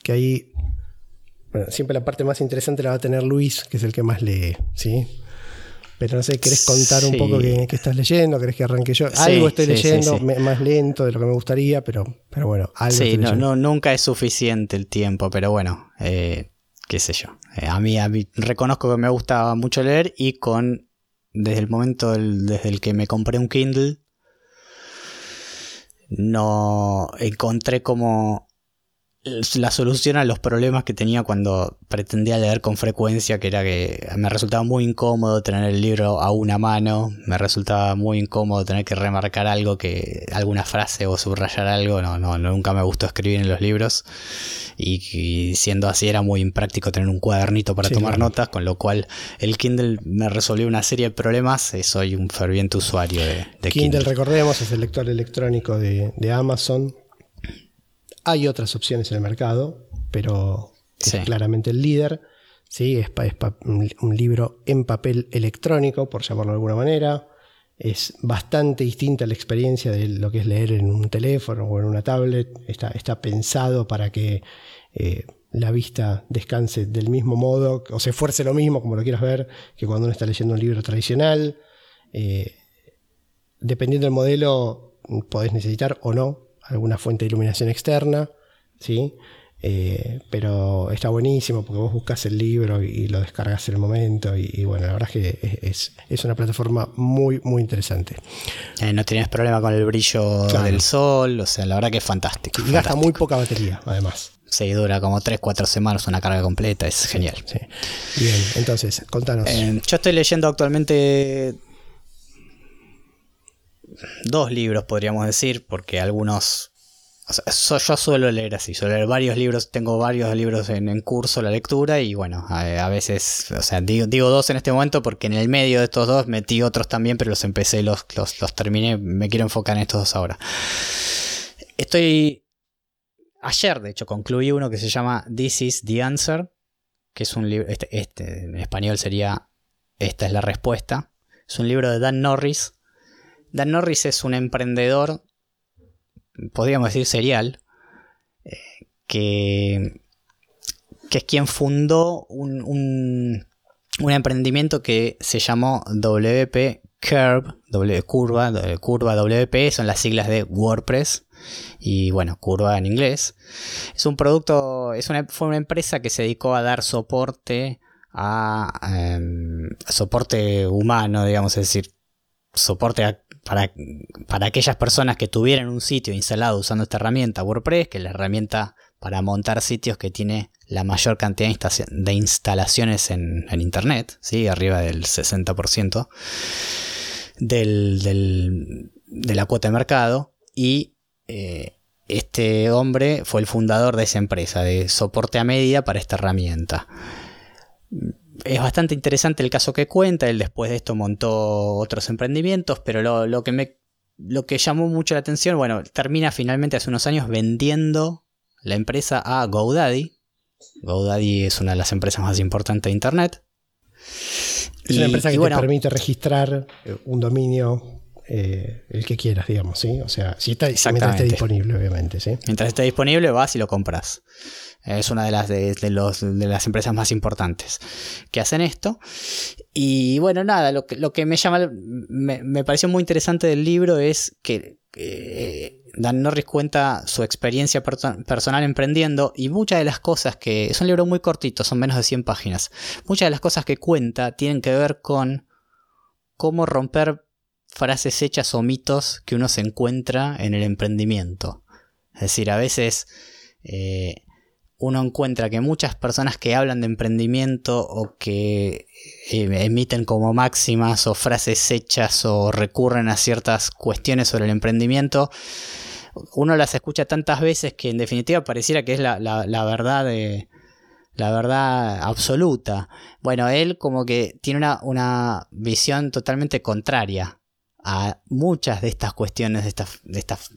que ahí bueno, siempre la parte más interesante la va a tener Luis, que es el que más lee, ¿sí? Pero no sé, ¿querés contar un poco qué, qué estás leyendo? ¿Querés que arranque yo? Sí, algo estoy sí, leyendo, más lento de lo que me gustaría, pero, pero bueno, algo Sí, estoy no, leyendo. no, nunca es suficiente el tiempo, pero bueno, eh, qué sé yo. Eh, a, mí, a mí reconozco que me gusta mucho leer y con desde el momento del- desde el que me compré un Kindle no encontré como la solución a los problemas que tenía cuando pretendía leer con frecuencia, que era que me resultaba muy incómodo tener el libro a una mano, me resultaba muy incómodo tener que remarcar algo, que alguna frase o subrayar algo, no, no, nunca me gustó escribir en los libros y, y siendo así era muy impráctico tener un cuadernito para Sí, tomar claro. notas, con lo cual el Kindle me resolvió una serie de problemas, y soy un ferviente usuario de, de Kindle, Kindle. recordemos, es el lector electrónico de, de Amazon. Hay otras opciones en el mercado, pero es claramente el líder. Sí, es, pa- es pa- un un libro en papel electrónico, por llamarlo de alguna manera. Es bastante distinta la experiencia de lo que es leer en un teléfono o en una tablet. Está, está pensado para que eh, la vista descanse del mismo modo, o se esfuerce lo mismo, como lo quieras ver, que cuando uno está leyendo un libro tradicional. Eh, dependiendo del modelo, podés necesitar o no alguna fuente de iluminación externa, ¿sí? Eh, pero está buenísimo porque vos buscas el libro y, lo descargas en el momento y, y bueno, la verdad es que es, es- una plataforma muy, muy interesante. Eh, no tienes problema con el brillo Claro. del sol, o sea, la verdad que es fantástico. Y gasta muy poca batería, además. Sí, dura como 3-4 semanas una carga completa, es genial. Sí. Bien, entonces, contanos. Eh, yo estoy leyendo actualmente dos libros, podríamos decir, porque algunos... o yo suelo leer así, suelo leer varios libros, tengo varios libros en, en curso la lectura y bueno, a, veces, o sea, digo, digo dos en este momento porque en el medio de estos dos metí otros también, pero los empecé los, los, los terminé, me quiero enfocar en estos dos ahora. Estoy... Ayer, de hecho, concluí uno que se llama This is the Answer, que es un libro, este, este en español sería Esta es la respuesta. Es un libro de Dan Norris. Dan Norris es un emprendedor, podríamos decir serial, eh, que, es quien fundó un, un- emprendimiento que se llamó WP Curve, w, curva, curva WP, son las siglas de WordPress y bueno, curva en inglés. Es un producto, es una, fue una empresa que se dedicó a dar soporte a, em, soporte humano, digamos, es decir, soporte para, aquellas personas que tuvieran un sitio instalado usando esta herramienta WordPress, que es la herramienta para montar sitios que tiene la mayor cantidad de instalaciones en, Internet, ¿sí? arriba del 60% del, de la cuota de mercado. Y eh, este hombre fue el fundador de esa empresa, de soporte a medida para esta herramienta. Es bastante interesante el caso que cuenta, él después de esto montó otros emprendimientos, pero lo, lo que me lo que llamó mucho la atención, bueno, termina finalmente hace unos años vendiendo la empresa a GoDaddy. GoDaddy es una de las empresas más importantes de Internet. Es una empresa que te permite registrar eh, un dominio, eh, el que quieras, digamos, ¿sí? O sea, si está, mientras esté disponible, obviamente, ¿sí? Mientras esté disponible, vas y lo compras. Es una de las, de, las empresas más importantes que hacen esto. Y bueno, nada, lo que, lo que me llama, me, me pareció muy interesante del libro es que Dan Norris cuenta su experiencia personal emprendiendo y muchas de las cosas que... Es un libro muy cortito, son menos de 100 páginas. Muchas de las cosas que cuenta tienen que ver con cómo romper frases hechas o mitos que uno se encuentra en el emprendimiento. Es decir, a veces eh, uno encuentra que muchas personas que hablan de emprendimiento o que eh, emiten como máximas o frases hechas o recurren a ciertas cuestiones sobre el emprendimiento, uno las escucha tantas veces que en definitiva pareciera que es la, verdad de, la verdad absoluta. Bueno, él como que tiene una, una visión totalmente contraria a muchas de estas cuestiones, de estas, de estas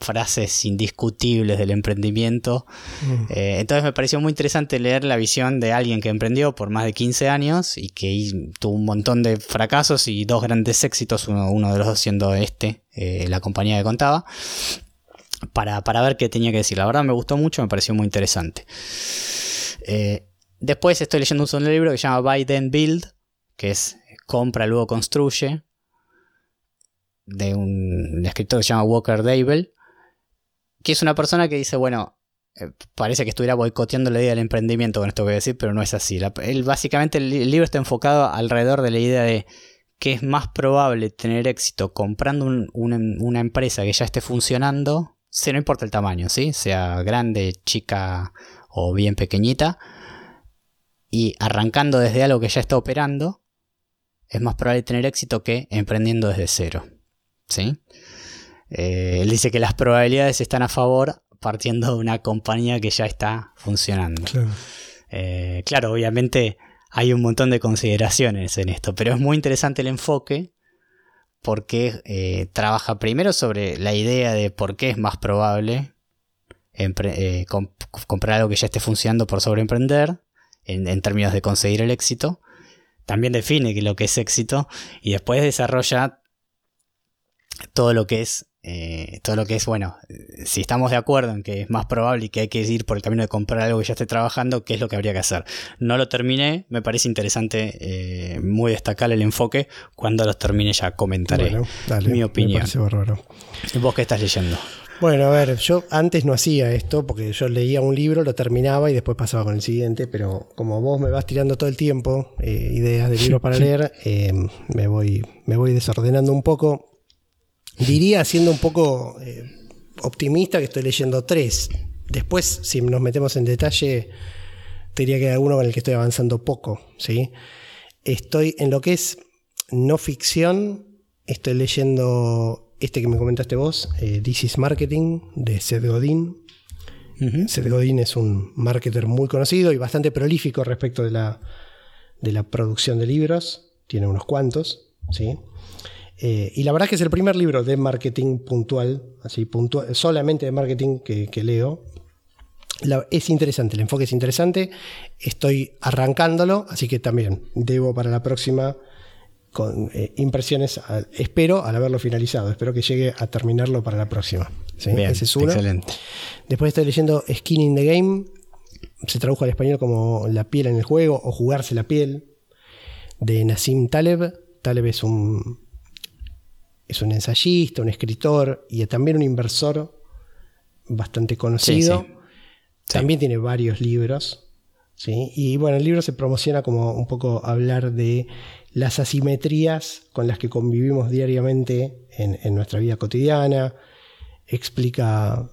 frases indiscutibles del emprendimiento. Mm. Eh, entonces me pareció muy interesante leer la visión de alguien que emprendió por más de 15 años y que tuvo un montón de fracasos y dos grandes éxitos, uno, de los dos siendo este, eh, la compañía que contaba, para, ver qué tenía que decir. La verdad me gustó mucho, me pareció muy interesante. Eh, después estoy leyendo un solo libro que se llama Buy Then Build, que es compra, luego construye, de un escritor que se llama Walker Dable que es una persona que dice, bueno, eh, parece que estuviera boicoteando la idea del emprendimiento con esto que voy a decir, pero no es así. él, básicamente el, libro está enfocado alrededor de la idea de que es más probable tener éxito comprando una, empresa que ya esté funcionando, si no importa el tamaño, ¿sí? sea grande, chica o bien pequeñita, y arrancando desde algo que ya está operando, es más probable tener éxito que emprendiendo desde cero. ¿sí? Eh, él dice que las probabilidades están a favor partiendo de una compañía que ya está funcionando. Eh, claro. obviamente hay un montón de consideraciones en esto, pero es muy interesante el enfoque porque eh, trabaja primero sobre la idea de por qué es más probable comprar algo que ya esté funcionando por sobreemprender en, en términos de conseguir el éxito. También define lo que es éxito y después desarrolla todo lo que es eh, todo lo que es, bueno, si estamos de acuerdo en que es más probable y que hay que ir por el camino de comprar algo que ya esté trabajando, ¿qué es lo que habría que hacer? No lo terminé, me parece interesante, eh, muy destacable el enfoque. Cuando los termine ya comentaré mi opinión. ¿Y vos qué estás leyendo? Bueno, a ver, yo antes no hacía esto porque yo leía un libro, lo terminaba y después pasaba con el siguiente, pero como vos me vas tirando todo el tiempo eh, ideas de libros para leer, me, voy, me voy desordenando un poco Diría, siendo un poco eh, optimista, que estoy leyendo tres. Después, si nos metemos en detalle, te diría que hay alguno con el que estoy avanzando poco. ¿sí? Estoy en lo que es no ficción, estoy leyendo este que me comentaste vos, eh, This is Marketing, de Seth Godin. Seth Godin es un marketer muy conocido y bastante prolífico respecto de la, de la producción de libros. Tiene unos cuantos, ¿sí? Eh, y la verdad es que es el primer libro de marketing puntual, así puntual, solamente de marketing que, leo. es interesante, el enfoque es interesante. Estoy arrancándolo, así que también debo para la próxima con eh, impresiones. espero al haberlo finalizado, espero que llegue a terminarlo para la próxima. Ese es uno. Excelente. Después estoy leyendo Skin in the Game. Se tradujo al español como La piel en el juego o jugarse la piel. de Nassim Taleb. Taleb es un, es un ensayista, un escritor y también un inversor bastante conocido. También tiene varios libros. ¿sí? Y bueno, el libro se promociona como un poco hablar de las asimetrías con las que convivimos diariamente en, nuestra vida cotidiana. Explica,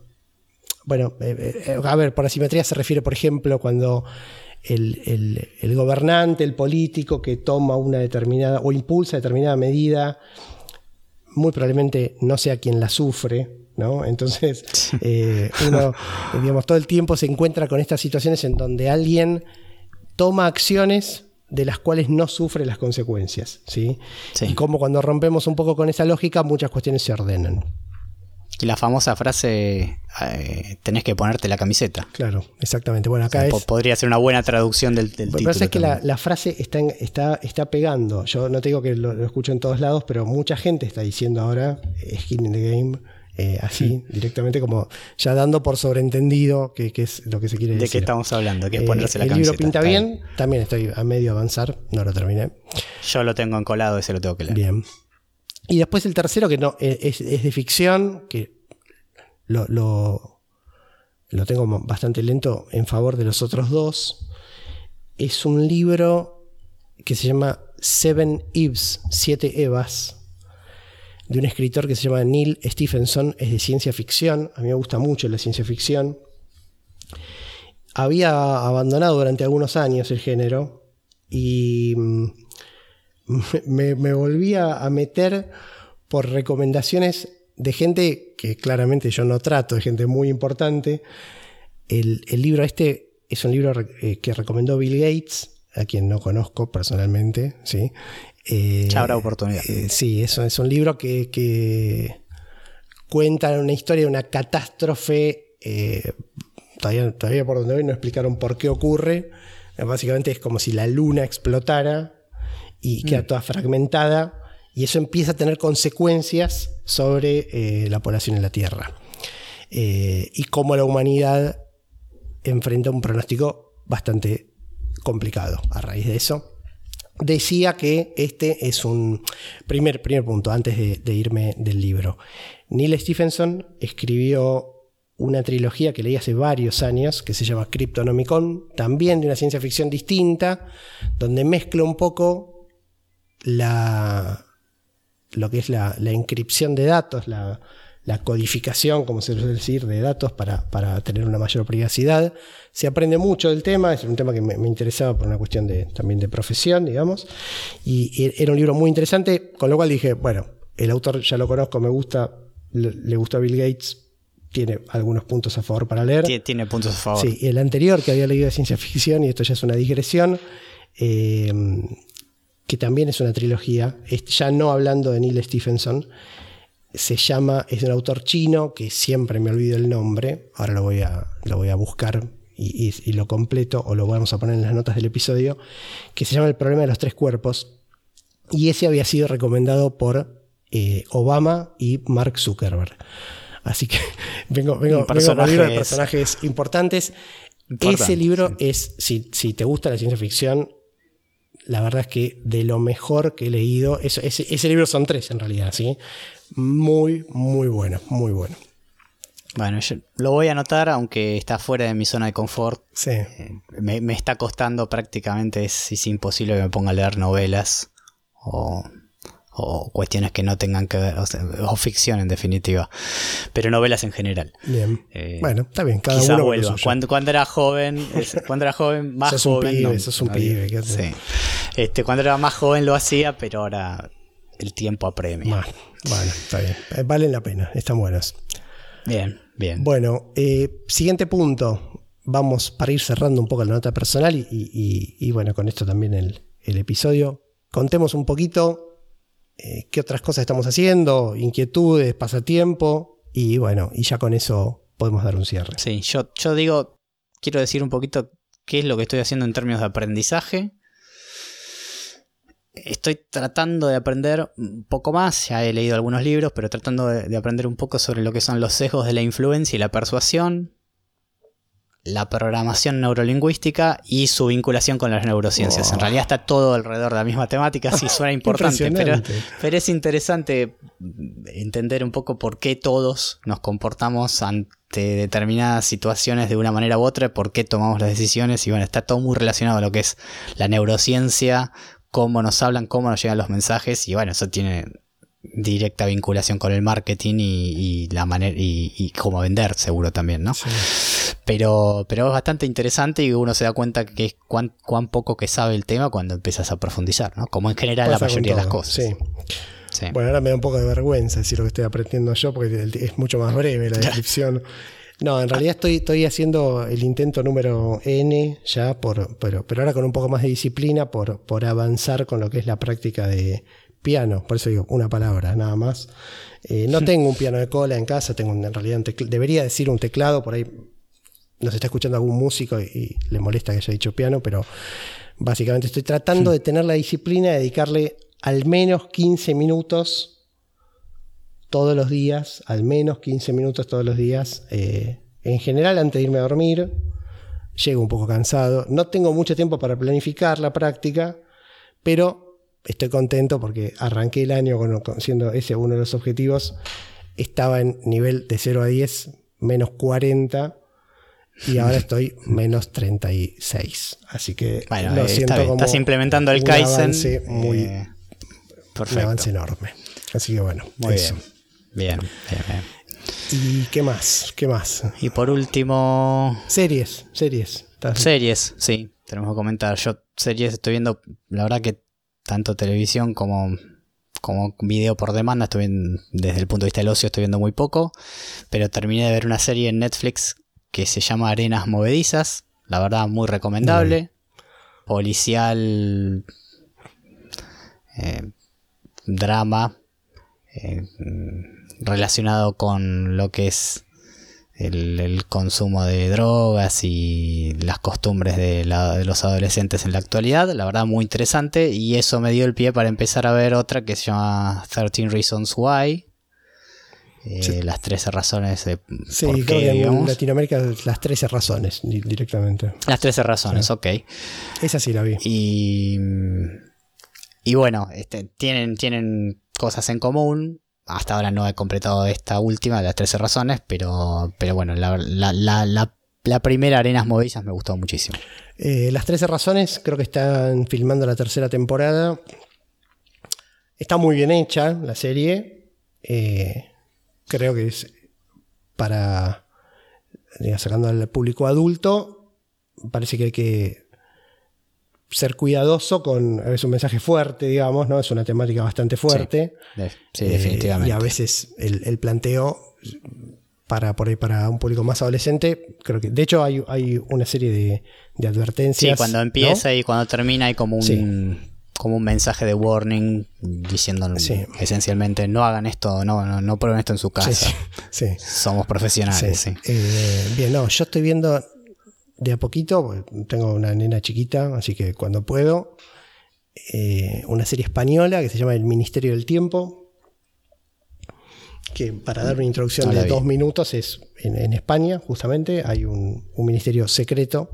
bueno, eh, eh, a ver, por asimetría se refiere, por ejemplo, cuando el, el, gobernante, el político que toma una determinada o impulsa determinada medida, muy probablemente no sea quien la sufre, ¿no? Entonces, eh, uno, digamos, todo el tiempo se encuentra con estas situaciones en donde alguien toma acciones de las cuales no sufre las consecuencias, ¿sí? Y como cuando rompemos un poco con esa lógica, muchas cuestiones se ordenan. Y la famosa frase, eh, tenés que ponerte la camiseta. Claro, exactamente. Bueno, acá es... Podría ser una buena traducción del, del título. es que la, frase está, está, está pegando. Yo no te digo que lo, lo, escucho en todos lados, pero mucha gente está diciendo ahora, skin in the game, eh, así, directamente como ya dando por sobreentendido que, es lo que se quiere decir. ¿De qué estamos hablando? Que eh, ponerse la el libro pinta bien, también estoy a medio avanzar, no lo terminé. Yo lo tengo encolado, ese lo tengo que leer. Bien. Y después el tercero, que no eh, es, de ficción, que lo, lo, lo tengo bastante lento en favor de los otros dos. Es un libro que se llama Seven Eves, Siete Evas de un escritor que se llama Neil Stephenson, es de ciencia ficción, a mí me gusta mucho la ciencia ficción. Había abandonado durante algunos años el género y mm, me, me volví a meter por recomendaciones de gente que claramente yo no trato, de gente muy importante. El, libro este es un libro eh, que recomendó Bill Gates, a quien no conozco personalmente, ¿sí? Eh, ya habrá oportunidad. Eh, sí, eso es un libro que, cuenta una historia de una catástrofe. Eh, todavía, todavía por donde hoy no explicaron por qué ocurre. Básicamente es como si la luna explotara y queda mm. toda fragmentada. Y eso empieza a tener consecuencias sobre la población en la Tierra. y cómo la humanidad enfrenta un pronóstico bastante complicado a raíz de eso decía que este es un primer, primer punto antes de, irme del libro. Neil Stephenson escribió una trilogía que leí hace varios años que se llama Cryptonomicon, también de una ciencia ficción distinta, donde mezcla un poco la, lo que es la, la inscripción de datos, la, la codificación, como se suele decir, de datos para, tener una mayor privacidad. Se aprende mucho del tema, es un tema que me, interesaba por una cuestión de, también de profesión, digamos, y, era un libro muy interesante, con lo cual dije, bueno, el autor ya lo conozco, me gusta, le, gustó a Bill Gates, tiene algunos puntos a favor para leer. Tiene, puntos a favor. Sí, el anterior que había leído de ciencia ficción, y esto ya es una digresión, eh, que también es una trilogía, ya no hablando de Neil Stephenson, se llama, es un autor chino que siempre me olvido el nombre, ahora lo voy a, lo voy a buscar y, lo completo o lo vamos a poner en las notas del episodio, que se llama El problema de los tres cuerpos. Y ese había sido recomendado por eh, Obama y Mark Zuckerberg. Así que vengo, vengo, vengo con libro de personajes importantes. ese libro es, si, si, te gusta la ciencia ficción, la verdad es que de lo mejor que he leído, ese, ese libro son tres en realidad, ¿sí? Muy, muy bueno, muy bueno. Bueno, yo lo voy a anotar, aunque está fuera de mi zona de confort. Sí. Eh, me, está costando prácticamente, es, imposible que me ponga a leer novelas o, cuestiones que no tengan que ver, o, ficción en definitiva, pero novelas en general. Bien. Eh, bueno, está bien, cada uno vuelva. Cuando, cuando, era joven, cuando era joven, más joven. Un un pibe. Sí. Este, cuando era más joven lo hacía, pero ahora el tiempo apremia. Bueno, está bien. Eh, valen la pena, están buenas. Bien, bien. Bueno, eh, siguiente punto. Vamos para ir cerrando un poco la nota personal y, bueno, con esto también el, episodio. Contemos un poquito eh, qué otras cosas estamos haciendo, inquietudes, pasatiempo y bueno, y ya con eso podemos dar un cierre. Sí, yo, yo digo, quiero decir un poquito qué es lo que estoy haciendo en términos de aprendizaje estoy tratando de aprender un poco más, ya he leído algunos libros, pero tratando de, aprender un poco sobre lo que son los sesgos de la influencia y la persuasión, la programación neurolingüística y su vinculación con las neurociencias. En Oh. realidad está todo alrededor de la misma temática, sí suena importante, pero, pero es interesante entender un poco por qué todos nos comportamos ante determinadas situaciones de una manera u otra, por qué tomamos las decisiones y bueno, está todo muy relacionado a lo que es la neurociencia, cómo nos hablan, cómo nos llegan los mensajes y bueno, eso tiene directa vinculación con el marketing y, y la manera y, y cómo vender seguro también, ¿no? Sí. Pero, pero es bastante interesante y uno se da cuenta que es cuán, cuán poco que sabe el tema cuando empiezas a profundizar, ¿no? Como en general la Pasa mayoría de las cosas. Sí. Sí. Bueno, ahora me da un poco de vergüenza decir lo que estoy aprendiendo yo porque es mucho más breve la descripción. No, en realidad estoy, estoy haciendo el intento número N ya, por, pero, pero ahora con un poco más de disciplina por, por avanzar con lo que es la práctica de piano. Por eso digo una palabra, nada más. Eh, no tengo un piano de cola en casa, tengo un- en realidad un debería decir un teclado, por ahí nos está escuchando algún músico y, y le molesta que haya dicho piano, pero básicamente estoy tratando de tener la disciplina de dedicarle al menos 15 minutos todos los días, al menos 15 minutos todos los días, eh, en general antes de irme a dormir. Llego un poco cansado, no tengo mucho tiempo para planificar la práctica, pero estoy contento porque arranqué el año con, con- siendo ese uno de los objetivos. Estaba en nivel de 0 a 10, menos 40 y ahora estoy menos 36. Así que Bueno, lo eh, siento como Estás implementando el un Kaizen. avance muy, eh, un perfecto. avance enorme. Así que bueno, Muy eso. bien. Bien, bien, bien. ¿Y qué más? ¿Qué más? Y por último, Series, series. ¿Estás- series, sí, tenemos que comentar. Yo series estoy viendo, la verdad que tanto televisión como, como video por demanda, estoy viendo, desde el punto de vista del ocio estoy viendo muy poco, pero terminé de ver una serie en Netflix que se llama Arenas Movedizas, la verdad muy recomendable, policial, eh, drama, eh, relacionado con lo que es el, el consumo de drogas y las costumbres de, la- de los adolescentes en la actualidad. La verdad, muy interesante. Y eso me dio el pie para empezar a ver otra que se llama 13 Reasons Why. Eh, Sí. Las 13 razones de Sí, por creo qué, que en. Latinoamérica las 13 razones di- directamente. Las 13 razones, ok. Esa sí la vi. Y, y bueno, este, tienen, tienen cosas en común. Hasta ahora no he completado esta última, las 13 razones, pero, pero bueno, la, la, la, la, la primera Arenas Movedizas me gustó muchísimo. Eh, las 13 razones, creo que están filmando la tercera temporada. Está muy bien hecha la serie. Eh, creo que es para, digamos, sacando al público adulto, parece que hay que ser cuidadoso con, es un mensaje fuerte, digamos, ¿no? Es una temática bastante fuerte. Sí, Eh, definitivamente. y a veces el, el planteo para por ahí para un público más adolescente, creo que de hecho hay, hay una serie de, de Sí, advertencias. cuando ¿no? empieza y cuando termina hay como un, Sí. Como un mensaje de warning diciendo Sí. esencialmente no hagan esto, no, no, no prueben esto en su casa. Sí, sí, sí. Somos profesionales. Eh, bien, no, yo estoy viendo de a poquito, tengo una nena chiquita, así que cuando puedo, eh, una serie española que se llama El Ministerio del Tiempo, que para dar una introducción No de vi. dos minutos es en, en España, justamente, hay un, un ministerio secreto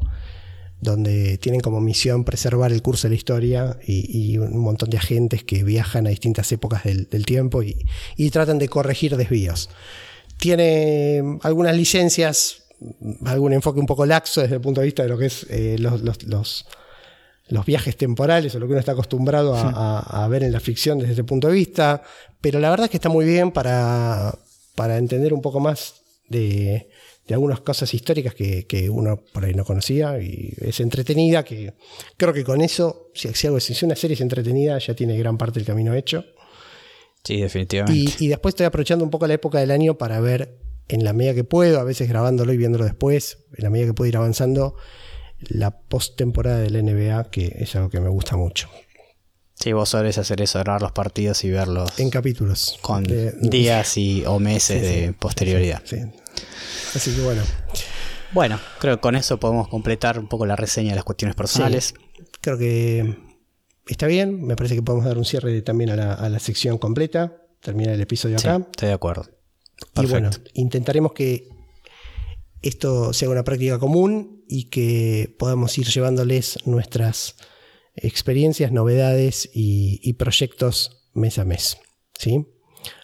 donde tienen como misión preservar el curso de la historia y, y un montón de agentes que viajan a distintas épocas del, del tiempo y, y tratan de corregir desvíos. Tiene algunas licencias, algún enfoque un poco laxo desde el punto de vista de lo que es eh, los, los- los- los viajes temporales o lo que uno está acostumbrado a, a- a ver en la ficción desde ese punto de vista. Pero la verdad es que está muy bien para, para entender un poco más de, de algunas cosas históricas que, que uno por ahí no conocía y es entretenida, que creo que con eso, si, si algo, si una serie es entretenida, ya tiene gran parte del camino hecho. Sí, definitivamente. Y, y después estoy aprovechando un poco la época del año para ver, en la medida que puedo, a veces grabándolo y viéndolo después, en la medida que puedo ir avanzando, la post-temporada del NBA, que es algo que me gusta mucho. Sí, vos solés hacer eso, grabar los partidos y verlos En capítulos. con De- días y, o meses Sí, sí. de posterioridad. Sí. Así que bueno, Bueno, creo que con eso podemos completar un poco la reseña de las cuestiones personales. creo que está bien. Me parece que podemos dar un cierre también a la, a la sección completa. Termina el episodio Sí, acá. estoy de acuerdo. Y bueno, Perfecto. intentaremos que esto sea una práctica común y que podamos ir llevándoles nuestras experiencias, novedades y, proyectos mes a mes. ¿sí?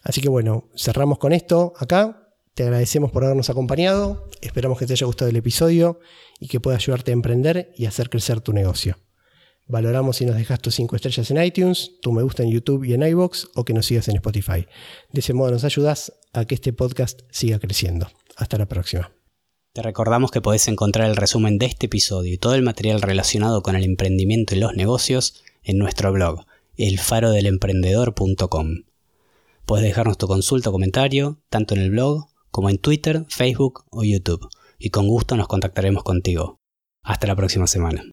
Así que bueno, cerramos con esto acá. Te agradecemos por habernos acompañado. Esperamos que te haya gustado el episodio y que pueda ayudarte a emprender y hacer crecer tu negocio. Valoramos si nos dejas tus 5 estrellas en iTunes, tu me gusta en YouTube y en iBox o que nos sigas en Spotify. De ese modo nos ayudas a que este podcast siga creciendo. Hasta la próxima. Te recordamos que podés encontrar el resumen de este episodio y todo el material relacionado con el emprendimiento y los negocios en nuestro blog, elfarodelemprendedor.com. Puedes dejarnos tu consulta o comentario, tanto en el blog como en Twitter, Facebook o YouTube, y con gusto nos contactaremos contigo. Hasta la próxima semana.